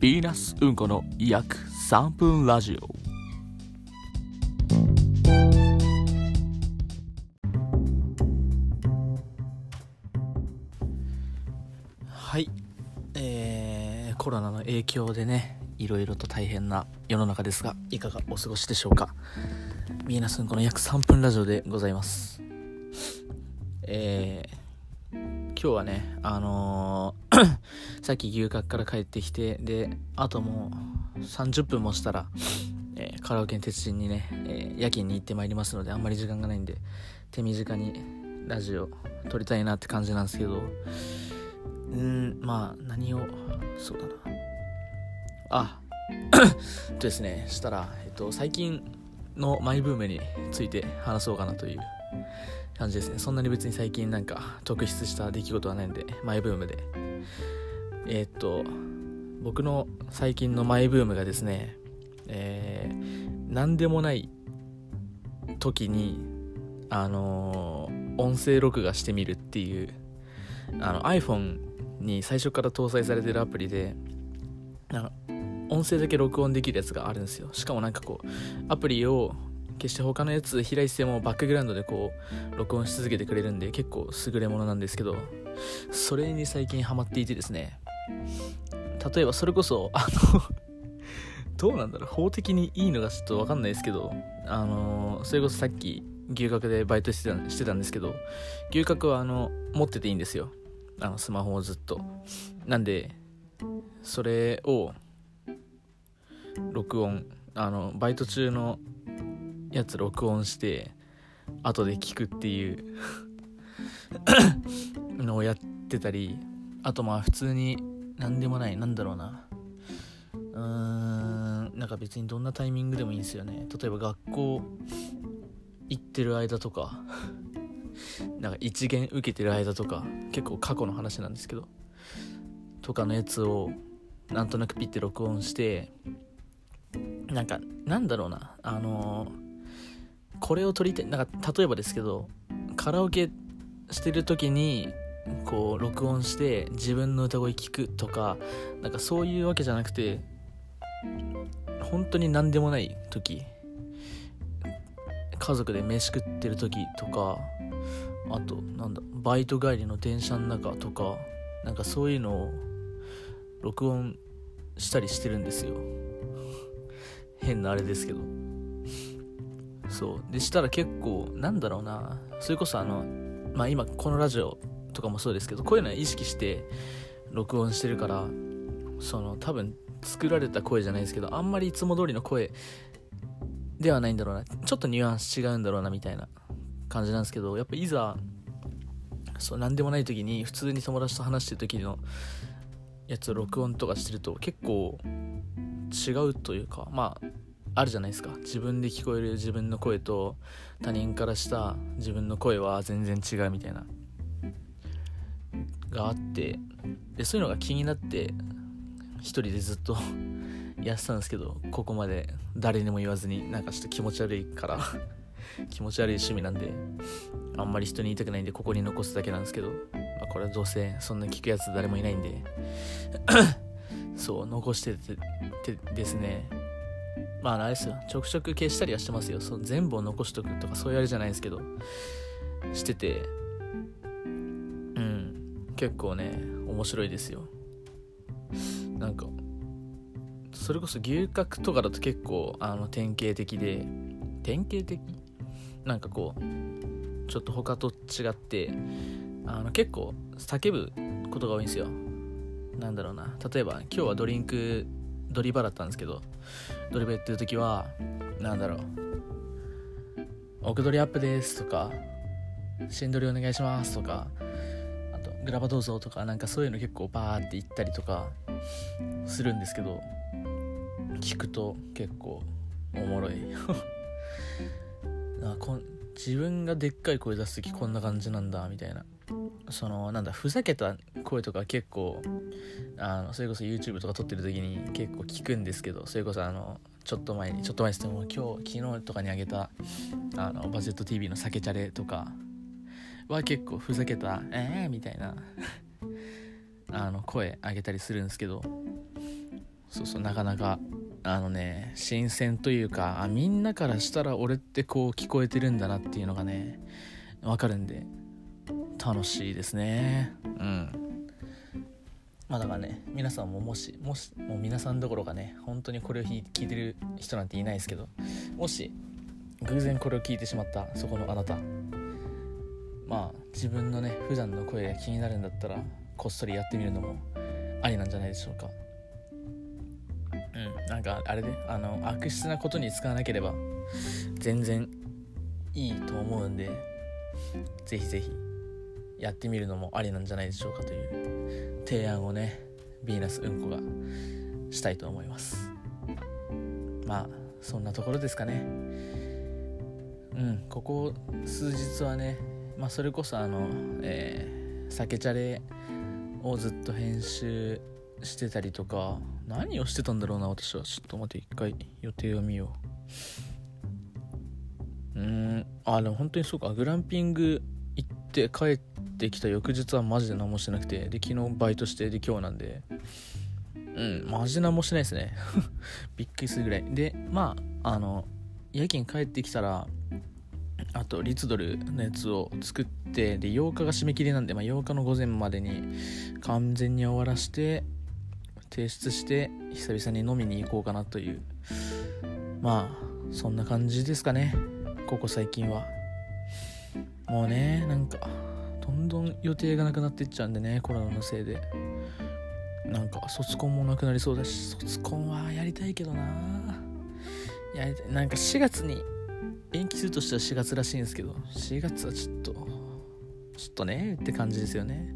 ヴィーナスうんこの約3分ラジオ。はい。えー、コロナの影響でねいろいろと大変な世の中ですがいかがお過ごしでしょうか。ヴィーナスうんこの約3分ラジオでございます。えー、今日はねあのーさっき牛角から帰ってきてであともう30分もしたら、えーカラオケの鉄人にね、えー夜勤に行ってまいりますのであんまり時間がないんで手短にラジオ撮りたいなって感じなんですけどうんまあ何をそうだな。あ ですね。したら、えっと、最近のマイブームについて話そうかなという感じですね。そんなに別に最近なんか特筆した出来事はないんでマイブームでえーっと僕の最近のマイブームがですねえー、何でもない時にあのー音声録画してみるっていうあの iPhone に最初から搭載されてるアプリでなんか音声だけ録音できるやつがあるんですよ。しかもなんかこうアプリを決して他のやつ開いててもバックグラウンドでこう録音し続けてくれるんで結構優れものなんですけどそれに最近ハマっていてですね。例えばそれこそあのどうなんだろう法的にいいのかちょっと分かんないですけどあのそれこそさっき牛角でバイトしてたしてたんですけど牛角はあの持ってていいんですよ。あのスマホをずっと。なんでそれを録音あのバイト中のやつ録音して後で聞くっていうのをやってたりあとまあ普通に何でもない。なんだろうな。うーん。なんか別にどんなタイミングでもいいんですよね。例えば学校行ってる間とか。なんか一元受けてる間とか。結構過去の話なんですけど。とかのやつをなんとなくピッて録音して。なんかなんだろうな。あのーこれを撮りたい。なんか例えばですけどカラオケしてる時にこう録音して自分の歌声聞くとかなんかそういうわけじゃなくて本当に何でもない時家族で飯食ってる時とかあとなんだバイト帰りの電車の中とかなんかそういうのを録音したりしてるんですよ。変なあれですけど。そう。でしたら結構なんだろうな。それこそあのまあ今このラジオとかもそうですけどこういうのは意識して録音してるからその多分作られた声じゃないですけどあんまりいつも通りの声ではないんだろうな。ちょっとニュアンス違うんだろうなみたいな感じなんですけどやっぱいざそう何でもない時に普通に友達と話してる時のやつを録音とかしてると結構違うというかまああるじゃないですか。自分で聞こえる自分の声と他人からした自分の声は全然違うみたいな。があってでそういうのが気になって一人でずっと やってたんですけどここまで誰にも言わずになんかちょっと気持ち悪いから 気持ち悪い趣味なんであんまり人に言いたくないんでここに残すだけなんですけど、まあ、これはどうせそんな聞くやつ誰もいないんで そう残しててですね。まああれですよ。ちょくちょく消したりはしてますよ。その全部を残しとくとかそういうあれじゃないですけどしてて結構ね面白いですよ。なんかそれこそ牛角とかだと結構あの典型的で典型的？なんかこうちょっと他と違ってあの結構叫ぶことが多いんですよ。なんだろうな。例えば今日はドリンクドリバだったんですけどドリバやってる時はなんだろう。奥取りアップですとか新取りお願いしますとかグラバどうぞとかなんかそういうの結構バーって言ったりとかするんですけど聞くと結構おもろい。あこん自分がでっかい声出す時こんな感じなんだみたいな。そのなんだふざけた声とか結構あのそれこそ YouTube とか撮ってる時に結構聞くんですけどそれこそあのちょっと前にちょっと前ですけども今日昨日とかにあげたあのバジェット TV の「酒チャレ」とかは結構ふざけた「えー!」みたいなあの声上げたりするんですけどそうそうなかなかあのね新鮮というかあみんなからしたら俺ってこう聞こえてるんだなっていうのがねわかるんで楽しいですねうんまあだからね皆さんももしもしもう皆さんどころかね本当にこれを聞いてる人なんていないですけどもし偶然これを聞いてしまったそこのあなたまあ自分のね普段の声が気になるんだったらこっそりやってみるのもありなんじゃないでしょうか。うんなんかあれであの悪質なことに使わなければ全然いいと思うんでぜひぜひやってみるのもありなんじゃないでしょうかという提案をねヴィーナスうんこがしたいと思います。まあそんなところですかね。うんここ数日はねまあそれこそあのえー、酒チャレをずっと編集してたりとか何をしてたんだろうな私は。ちょっと待って一回予定を見よう。うんあでも本当にそうか。グランピング行って帰ってきた翌日はマジで何もしてなくてで昨日バイトしてで今日なんで。うんマジ何もしてないですね。びっくりするぐらい。でまああの夜勤帰ってきたらあとリツドルのやつを作ってで8日が締め切りなんで、まあ、8日の午前までに完全に終わらして提出して久々に飲みに行こうかなというまあそんな感じですかね。ここ最近は。もうねなんかどんどん予定がなくなっていっちゃうんでねコロナのせいで。なんか卒コンもなくなりそうだし卒コンはやりたいけどな。やりたいなんか4月に延期するとしては4月らしいんですけど4月はちょっとちょっとねって感じですよね。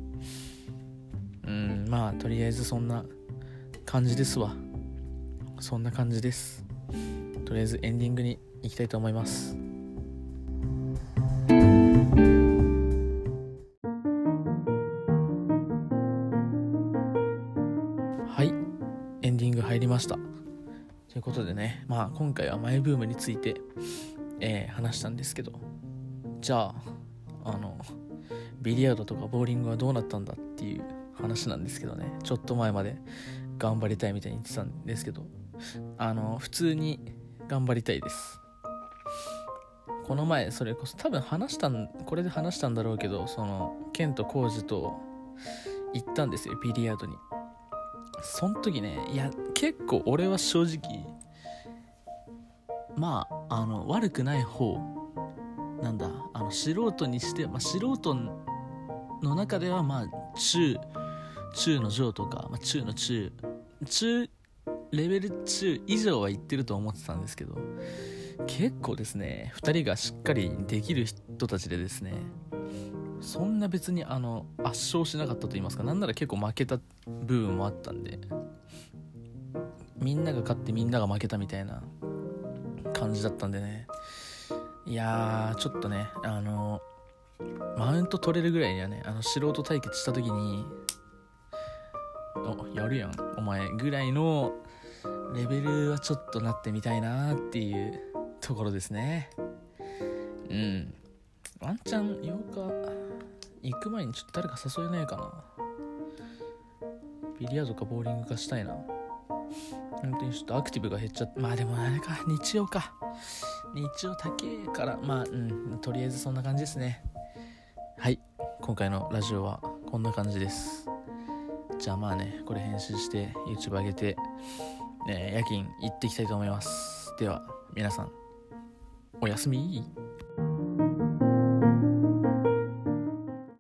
うんまあとりあえずそんな感じですわ。そんな感じです。とりあえずエンディングに行きたいと思います。はいエンディング入りました。ということでねまあ今回はマイブームについてえー、話したんですけどじゃああのビリヤードとかボーリングはどうなったんだっていう話なんですけどね。ちょっと前まで頑張りたいみたいに言ってたんですけどあの普通に頑張りたいです。この前それこそ多分話したんこれで話したんだろうけどそのケンとコウジと行ったんですよビリヤードに。その時ねいや結構俺は正直まああの悪くない方なんだ。あの素人にして、まあ、素人の中ではまあ中中の上とか、まあ、中の中中レベル中以上は言ってると思ってたんですけど結構ですね2人がしっかりできる人たちでですねそんな別にあの圧勝しなかったと言いますかなんなら結構負けた部分もあったんでみんなが勝ってみんなが負けたみたいな感じだったんでね。いやーちょっとねあのマウント取れるぐらいにはねあの素人対決した時におやるやんお前ぐらいのレベルはちょっとなってみたいなっていうところですね。うん。ワンチャン8日行く前にちょっと誰か誘えないかな。ビリヤードかボーリングかしたいな。本当にちょっとアクティブが減っちゃって。まあでもあれか日曜か。日曜高えから。まあうん。とりあえずそんな感じですね。はい。今回のラジオはこんな感じです。じゃあまあねこれ編集して YouTube 上げて、ね、夜勤行っていきたいと思います。では皆さんおやすみ。